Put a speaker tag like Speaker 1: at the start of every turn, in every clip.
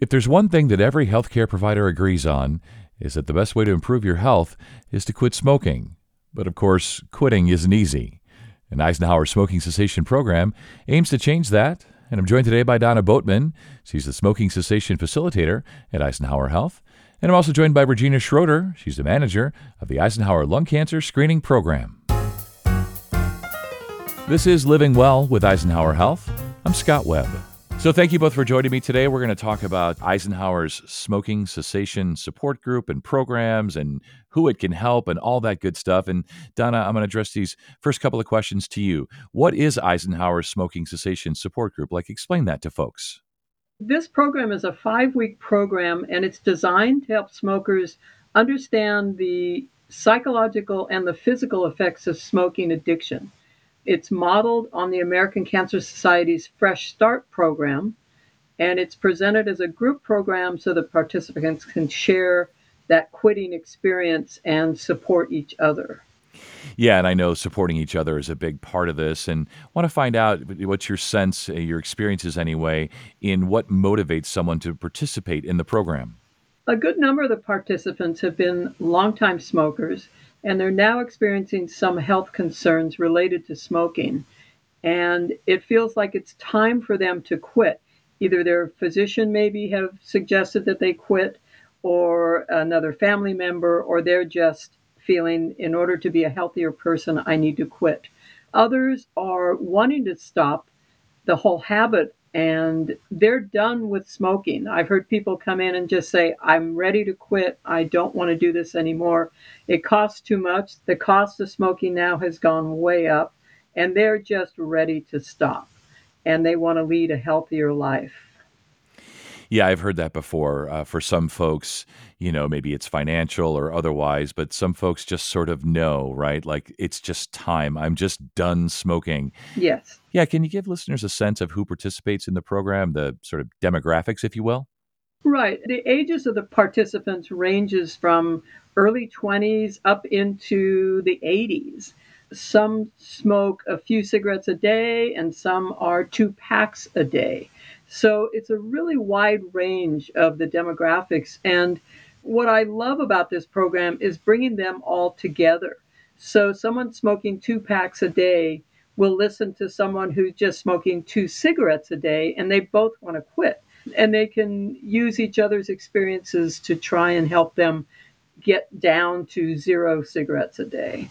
Speaker 1: If there's one thing that every healthcare provider agrees on, is that the best way to improve your health is to quit smoking. But of course, quitting isn't easy. An Eisenhower smoking cessation program aims to change that, and I'm joined today by Donna Boatman. She's the smoking cessation facilitator at Eisenhower Health. And I'm also joined by Regina Schroeder. She's the manager of the Eisenhower Lung Cancer Screening Program. This is Living Well with Eisenhower Health. I'm Scott Webb. So, thank you both for joining me today. We're going to talk about Eisenhower's smoking cessation support group and programs and who it can help and all that good stuff. And Donna, I'm going to address these first couple of questions to you. What is Eisenhower's smoking cessation support group? Like, explain that to folks.
Speaker 2: This program is a five week program and it's designed to help smokers understand the psychological and the physical effects of smoking addiction. It's modeled on the American Cancer Society's Fresh Start program, and it's presented as a group program so that participants can share that quitting experience and support each other.
Speaker 1: Yeah, and I know supporting each other is a big part of this. And I want to find out what's your sense, uh, your experiences anyway, in what motivates someone to participate in the program.
Speaker 2: A good number of the participants have been longtime smokers, and they're now experiencing some health concerns related to smoking. And it feels like it's time for them to quit. Either their physician maybe have suggested that they quit, or another family member, or they're just feeling in order to be a healthier person, I need to quit. Others are wanting to stop the whole habit and they're done with smoking. I've heard people come in and just say, I'm ready to quit. I don't want to do this anymore. It costs too much. The cost of smoking now has gone way up, and they're just ready to stop. And they want to lead a healthier life.
Speaker 1: Yeah, I've heard that before. Uh, for some folks, you know, maybe it's financial or otherwise, but some folks just sort of know, right? Like it's just time. I'm just done smoking.
Speaker 2: Yes.
Speaker 1: Yeah. Can you give listeners a sense of who participates in the program, the sort of demographics, if you will?
Speaker 2: Right. The ages of the participants ranges from early 20s up into the 80s. Some smoke a few cigarettes a day, and some are two packs a day. So it's a really wide range of the demographics. And what I love about this program is bringing them all together. So someone smoking two packs a day will listen to someone who's just smoking two cigarettes a day and they both want to quit. And they can use each other's experiences to try and help them get down to zero cigarettes a day.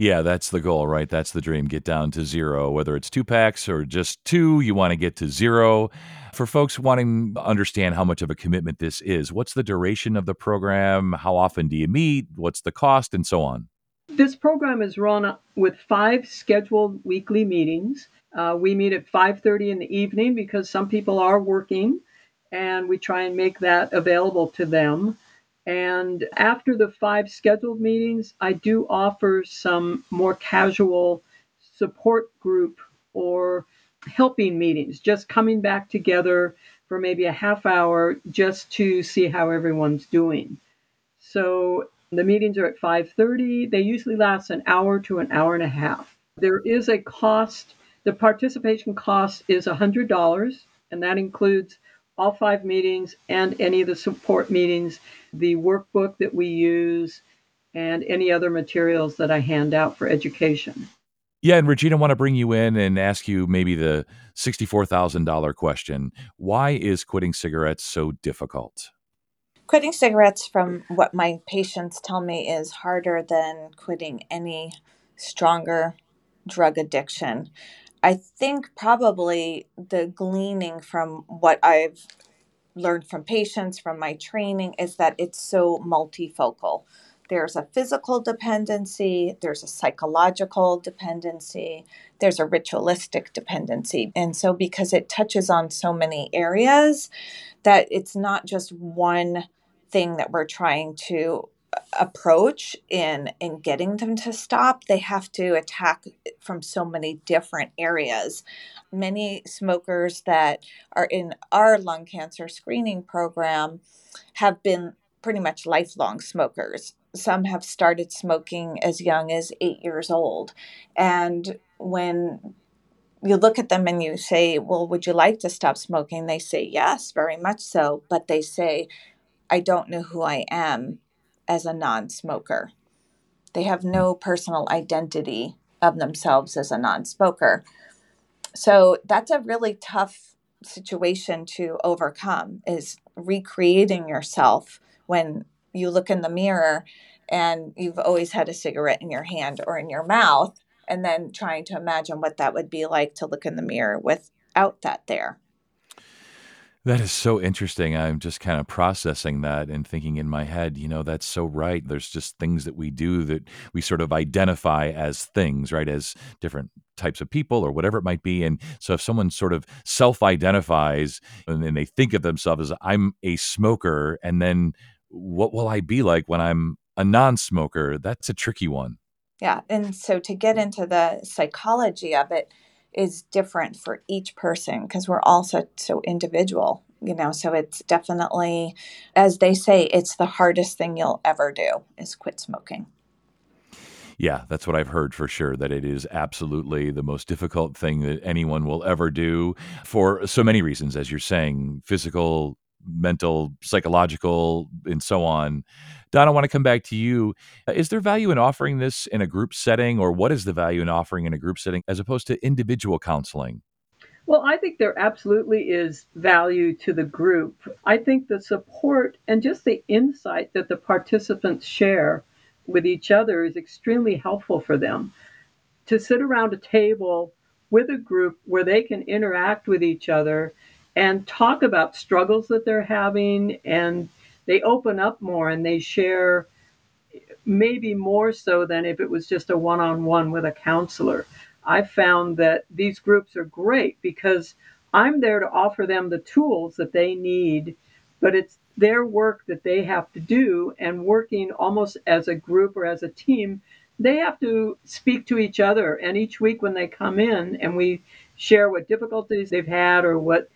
Speaker 1: Yeah, that's the goal, right? That's the dream. Get down to zero, whether it's two packs or just two, you want to get to zero. For folks wanting to understand how much of a commitment this is, what's the duration of the program? How often do you meet? What's the cost? And so on.
Speaker 2: This program is run with five scheduled weekly meetings. Uh, we meet at 5:30 in the evening because some people are working, and we try and make that available to them. And after the five scheduled meetings, I do offer some more casual support group or helping meetings, just coming back together for maybe a half hour just to see how everyone's doing. So the meetings are at 5:30. They usually last an hour to an hour and a half. There is a cost. The participation cost is $100 and that includes all five meetings and any of the support meetings, the workbook that we use, and any other materials that I hand out for education.
Speaker 1: Yeah, and Regina, I want to bring you in and ask you maybe the $64,000 question. Why is quitting cigarettes so difficult?
Speaker 3: Quitting cigarettes, from what my patients tell me, is harder than quitting any stronger drug addiction. I think probably the gleaning from what I've learned from patients, from my training, is that it's so multifocal. There's a physical dependency, there's a psychological dependency, there's a ritualistic dependency. And so, because it touches on so many areas, that it's not just one thing that we're trying to approach in in getting them to stop they have to attack from so many different areas many smokers that are in our lung cancer screening program have been pretty much lifelong smokers some have started smoking as young as 8 years old and when you look at them and you say, Well, would you like to stop smoking? They say, Yes, very much so. But they say, I don't know who I am as a non smoker. They have no personal identity of themselves as a non smoker. So that's a really tough situation to overcome is recreating yourself when you look in the mirror and you've always had a cigarette in your hand or in your mouth and then trying to imagine what that would be like to look in the mirror without that there.
Speaker 1: That is so interesting. I'm just kind of processing that and thinking in my head, you know, that's so right. There's just things that we do that we sort of identify as things, right? As different types of people or whatever it might be. And so if someone sort of self identifies and, and they think of themselves as, I'm a smoker, and then what will I be like when I'm a non smoker? That's a tricky one.
Speaker 3: Yeah. And so to get into the psychology of it is different for each person because we're all so, so individual, you know. So it's definitely, as they say, it's the hardest thing you'll ever do is quit smoking.
Speaker 1: Yeah, that's what I've heard for sure. That it is absolutely the most difficult thing that anyone will ever do for so many reasons, as you're saying physical, mental, psychological, and so on. Don, I want to come back to you. Uh, is there value in offering this in a group setting, or what is the value in offering in a group setting as opposed to individual counseling?
Speaker 2: Well, I think there absolutely is value to the group. I think the support and just the insight that the participants share with each other is extremely helpful for them. To sit around a table with a group where they can interact with each other and talk about struggles that they're having and they open up more and they share maybe more so than if it was just a one-on-one with a counselor. I found that these groups are great because I'm there to offer them the tools that they need, but it's their work that they have to do and working almost as a group or as a team, they have to speak to each other and each week when they come in and we share what difficulties they've had or what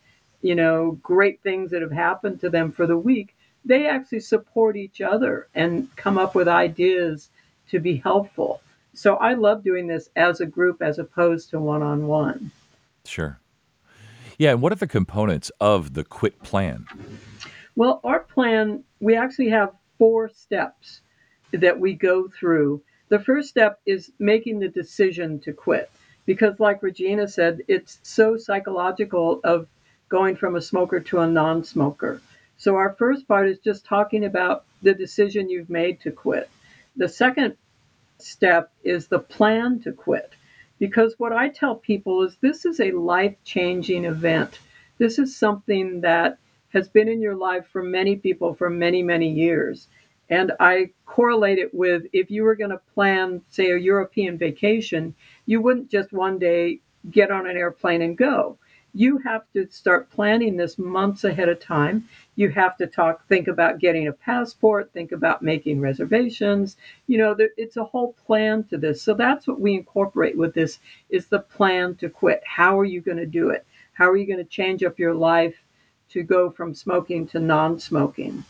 Speaker 2: you know great things that have happened to them for the week they actually support each other and come up with ideas to be helpful. So I love doing this as a group as opposed to one on one.
Speaker 1: Sure. Yeah, and what are the components of the quit plan?
Speaker 2: Well, our plan, we actually have four steps that we go through. The first step is making the decision to quit because like Regina said, it's so psychological of going from a smoker to a non-smoker. So our first part is just talking about the decision you've made to quit. The second step is the plan to quit. Because what I tell people is this is a life changing event. This is something that has been in your life for many people for many, many years. And I correlate it with if you were going to plan, say, a European vacation, you wouldn't just one day get on an airplane and go. You have to start planning this months ahead of time. You have to talk think about getting a passport think about making reservations. You know there, it's a whole plan to this. So that's what we incorporate with this is the plan to quit. How are you going to do it? How are you going to change up your life to go from smoking to non-smoking?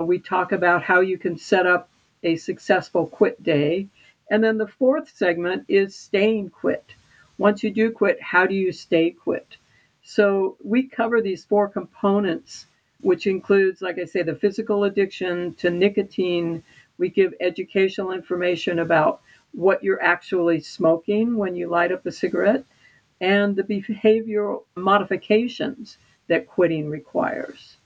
Speaker 2: We talk about how you can set up a successful quit day. And then the fourth segment is staying quit. Once you do quit how do you stay quit so we cover these four components which includes, like I say, the physical addiction to nicotine. We give educational information about what you're actually smoking when you light up a cigarette and the behavioral modifications that quitting requires.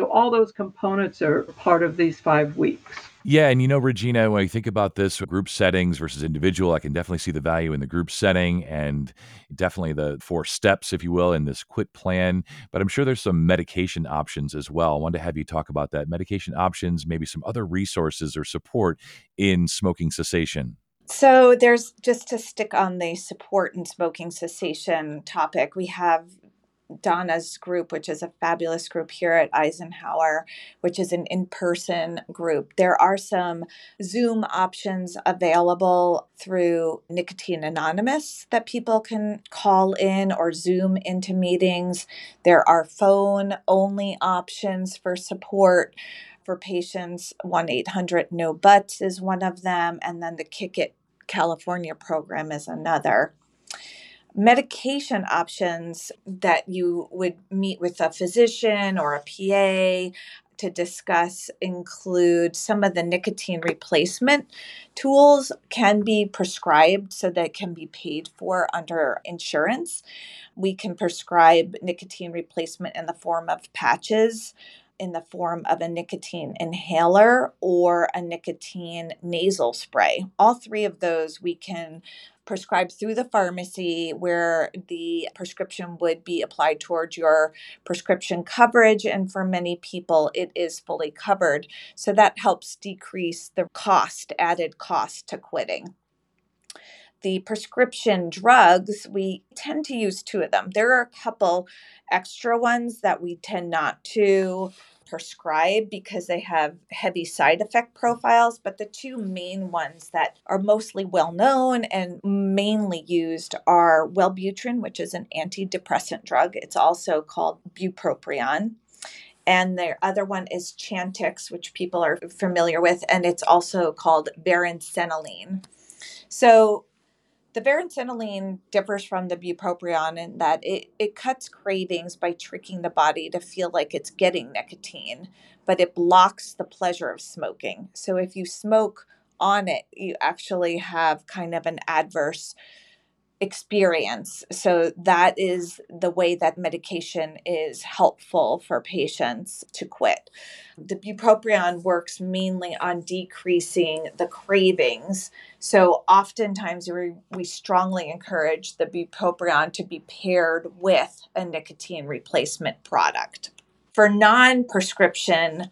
Speaker 2: So, all those components are part of these five weeks.
Speaker 1: Yeah, and you know, Regina, when I think about this group settings versus individual, I can definitely see the value in the group setting and definitely the four steps, if you will, in this quit plan. But I'm sure there's some medication options as well. I wanted to have you talk about that medication options, maybe some other resources or support in smoking cessation.
Speaker 3: So, there's just to stick on the support and smoking cessation topic, we have Donna's group, which is a fabulous group here at Eisenhower, which is an in person group. There are some Zoom options available through Nicotine Anonymous that people can call in or Zoom into meetings. There are phone only options for support for patients. 1 800 No Butts is one of them, and then the Kick It California program is another. Medication options that you would meet with a physician or a PA to discuss include some of the nicotine replacement tools can be prescribed so that can be paid for under insurance. We can prescribe nicotine replacement in the form of patches in the form of a nicotine inhaler or a nicotine nasal spray. All three of those we can prescribe through the pharmacy where the prescription would be applied towards your prescription coverage. And for many people, it is fully covered. So that helps decrease the cost, added cost to quitting the prescription drugs, we tend to use two of them. There are a couple extra ones that we tend not to prescribe because they have heavy side effect profiles, but the two main ones that are mostly well known and mainly used are Wellbutrin, which is an antidepressant drug. It's also called bupropion. And the other one is Chantix, which people are familiar with, and it's also called varenicline. So the varenicline differs from the bupropion in that it, it cuts cravings by tricking the body to feel like it's getting nicotine, but it blocks the pleasure of smoking. So if you smoke on it, you actually have kind of an adverse experience. So that is the way that medication is helpful for patients to quit. The bupropion works mainly on decreasing the cravings. So oftentimes we, we strongly encourage the bupropion to be paired with a nicotine replacement product. For non-prescription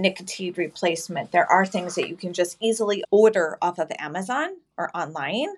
Speaker 3: nicotine replacement, there are things that you can just easily order off of Amazon or online.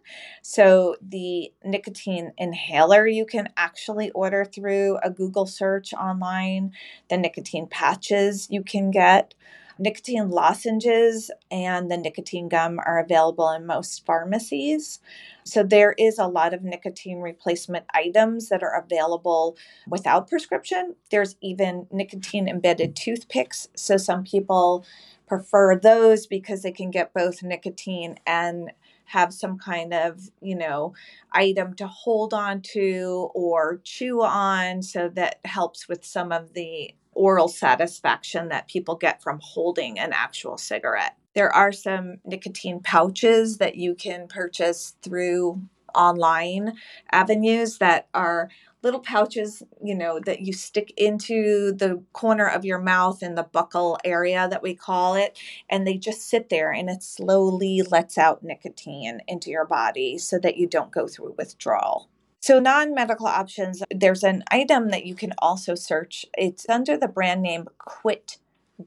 Speaker 3: So, the nicotine inhaler you can actually order through a Google search online, the nicotine patches you can get. Nicotine lozenges and the nicotine gum are available in most pharmacies. So, there is a lot of nicotine replacement items that are available without prescription. There's even nicotine embedded toothpicks. So, some people prefer those because they can get both nicotine and have some kind of, you know, item to hold on to or chew on. So that helps with some of the oral satisfaction that people get from holding an actual cigarette. There are some nicotine pouches that you can purchase through online avenues that are little pouches, you know, that you stick into the corner of your mouth in the buccal area that we call it. And they just sit there and it slowly lets out nicotine into your body so that you don't go through withdrawal. So, non medical options, there's an item that you can also search. It's under the brand name Quit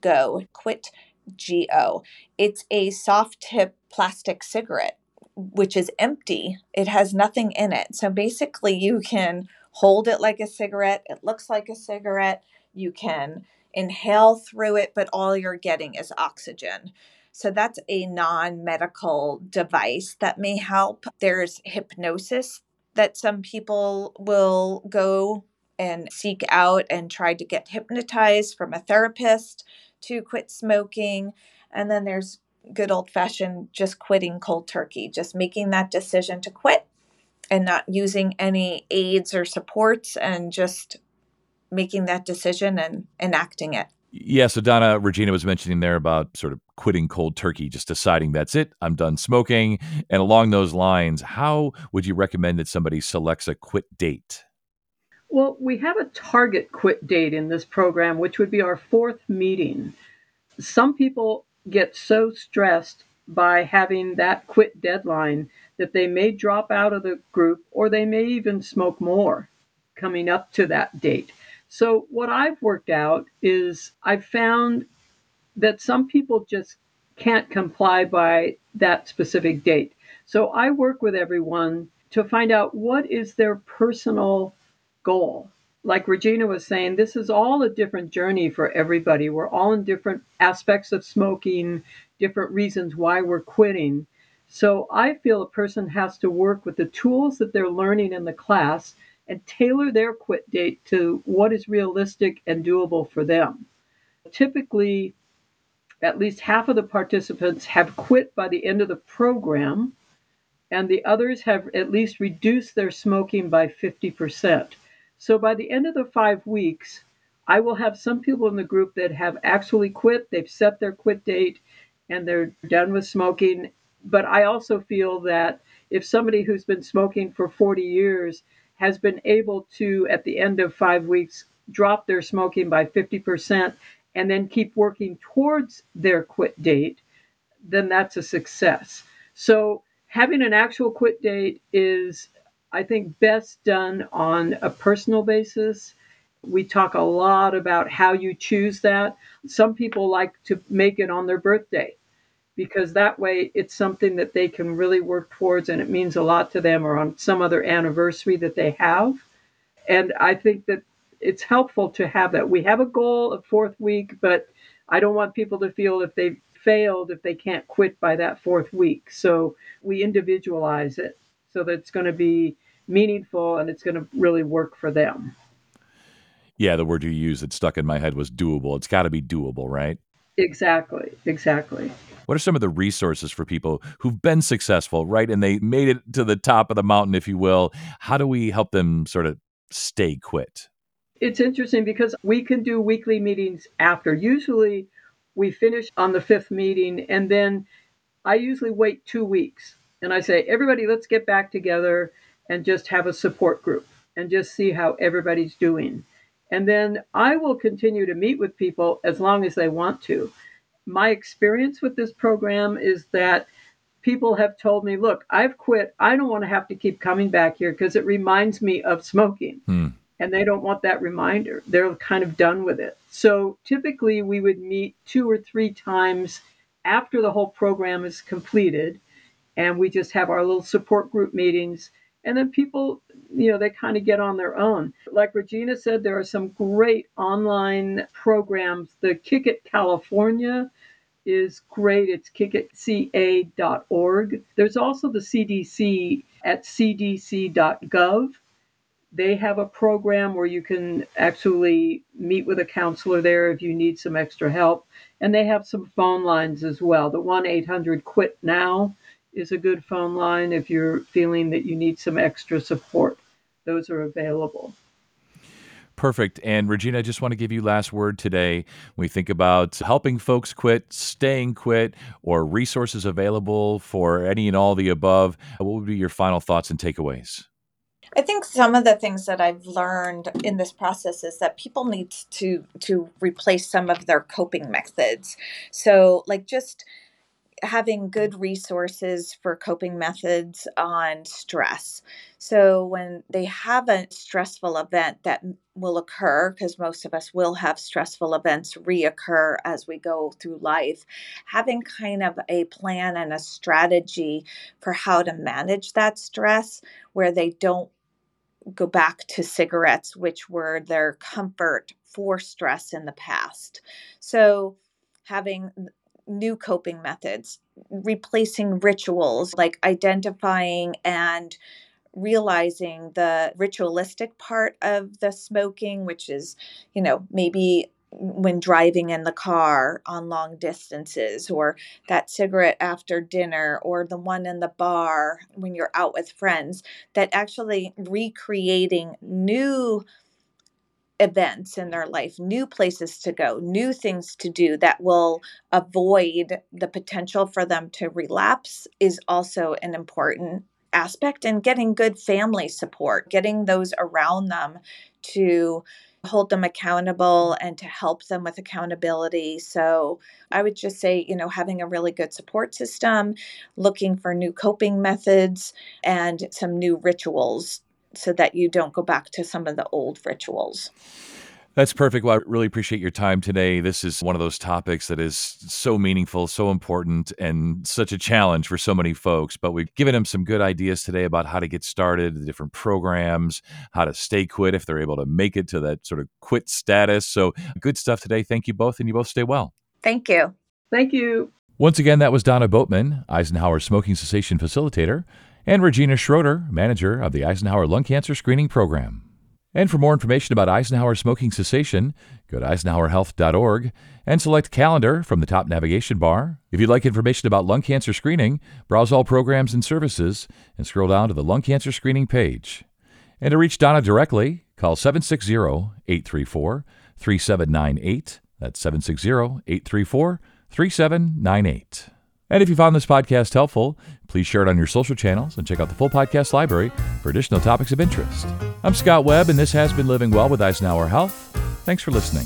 Speaker 3: Go, Quit G O. It's a soft tip plastic cigarette, which is empty. It has nothing in it. So, basically, you can hold it like a cigarette. It looks like a cigarette. You can inhale through it, but all you're getting is oxygen. So that's a non medical device that may help. There's hypnosis that some people will go and seek out and try to get hypnotized from a therapist to quit smoking. And then there's good old fashioned just quitting cold turkey, just making that decision to quit and not using any aids or supports and just making that decision and enacting it.
Speaker 1: Yeah, so Donna Regina was mentioning there about sort of quitting cold turkey, just deciding that's it, I'm done smoking. And along those lines, how would you recommend that somebody selects a quit date?
Speaker 2: Well, we have a target quit date in this program, which would be our fourth meeting. Some people get so stressed by having that quit deadline that they may drop out of the group or they may even smoke more coming up to that date. So, what I've worked out is I've found that some people just can't comply by that specific date. So, I work with everyone to find out what is their personal goal. Like Regina was saying, this is all a different journey for everybody. We're all in different aspects of smoking, different reasons why we're quitting. So I feel a person has to work with the tools that they're learning in the class and tailor their quit date to what is realistic and doable for them. Typically, at least half of the participants have quit by the end of the program, and the others have at least reduced their smoking by 50%. So by the end of the five weeks, I will have some people in the group that have actually quit, they've set their quit date, and they're done with smoking. But I also feel that if somebody who's been smoking for 40 years has been able to, at the end of five weeks, drop their smoking by 50% and then keep working towards their quit date, then that's a success. So having an actual quit date is, I think, best done on a personal basis. We talk a lot about how you choose that. Some people like to make it on their birthday because that way it's something that they can really work towards and it means a lot to them or on some other anniversary that they have. And I think that it's helpful to have that. We have a goal of fourth week, but I don't want people to feel if they've failed if they can't quit by that fourth week. So we individualize it so that it's going to be meaningful and it's going to really work for them.
Speaker 1: Yeah, the word you used that stuck in my head was doable. It's got to be doable, right?
Speaker 2: Exactly, exactly.
Speaker 1: What are some of the resources for people who've been successful, right? And they made it to the top of the mountain, if you will. How do we help them sort of stay quit?
Speaker 2: It's interesting because we can do weekly meetings after. Usually we finish on the fifth meeting, and then I usually wait two weeks and I say, everybody, let's get back together and just have a support group and just see how everybody's doing. And then I will continue to meet with people as long as they want to. My experience with this program is that people have told me, look, I've quit. I don't want to have to keep coming back here because it reminds me of smoking. Hmm and they don't want that reminder. They're kind of done with it. So typically we would meet two or three times after the whole program is completed and we just have our little support group meetings and then people you know they kind of get on their own like regina said there are some great online programs the kick it california is great it's kickitca.org there's also the cdc at cdc.gov they have a program where you can actually meet with a counselor there if you need some extra help. And they have some phone lines as well. The 1 800 Quit Now is a good phone line if you're feeling that you need some extra support. Those are available.
Speaker 1: Perfect. And Regina, I just want to give you last word today. we think about helping folks quit, staying quit, or resources available for any and all the above. What would be your final thoughts and takeaways?
Speaker 3: I think some of the things that I've learned in this process is that people need to to replace some of their coping methods. So like just having good resources for coping methods on stress. So when they have a stressful event that will occur, because most of us will have stressful events reoccur as we go through life, having kind of a plan and a strategy for how to manage that stress where they don't go back to cigarettes, which were their comfort for stress in the past. So, having new coping methods, replacing rituals, like identifying and realizing the ritualistic part of the smoking, which is, you know, maybe when driving in the car on long distances, or that cigarette after dinner, or the one in the bar when you're out with friends, that actually recreating new events in their life, new places to go, new things to do that will avoid the potential for them to relapse is also an important aspect and getting good family support, getting those around them to hold them accountable and to help them with accountability. So I would just say, you know, having a really good support system, looking for new coping methods and some new rituals so that you don't go back to some of the old rituals.
Speaker 1: That's perfect. Well, I really appreciate your time today. This is one of those topics that is so meaningful, so important, and such a challenge for so many folks. But we've given them some good ideas today about how to get started, the different programs, how to stay quit if they're able to make it to that sort of quit status. So, good stuff today. Thank you both, and you both stay well.
Speaker 3: Thank you.
Speaker 2: Thank you.
Speaker 1: Once again, that was Donna Boatman, Eisenhower Smoking Cessation Facilitator, and Regina Schroeder, Manager of the Eisenhower Lung Cancer Screening Program. And for more information about Eisenhower smoking cessation, go to eisenhowerhealth.org and select calendar from the top navigation bar. If you'd like information about lung cancer screening, browse all programs and services and scroll down to the lung cancer screening page. And to reach Donna directly, call 760 834 3798. That's 760 834 3798. And if you found this podcast helpful, please share it on your social channels and check out the full podcast library for additional topics of interest. I'm Scott Webb, and this has been Living Well with Eisenhower Health. Thanks for listening.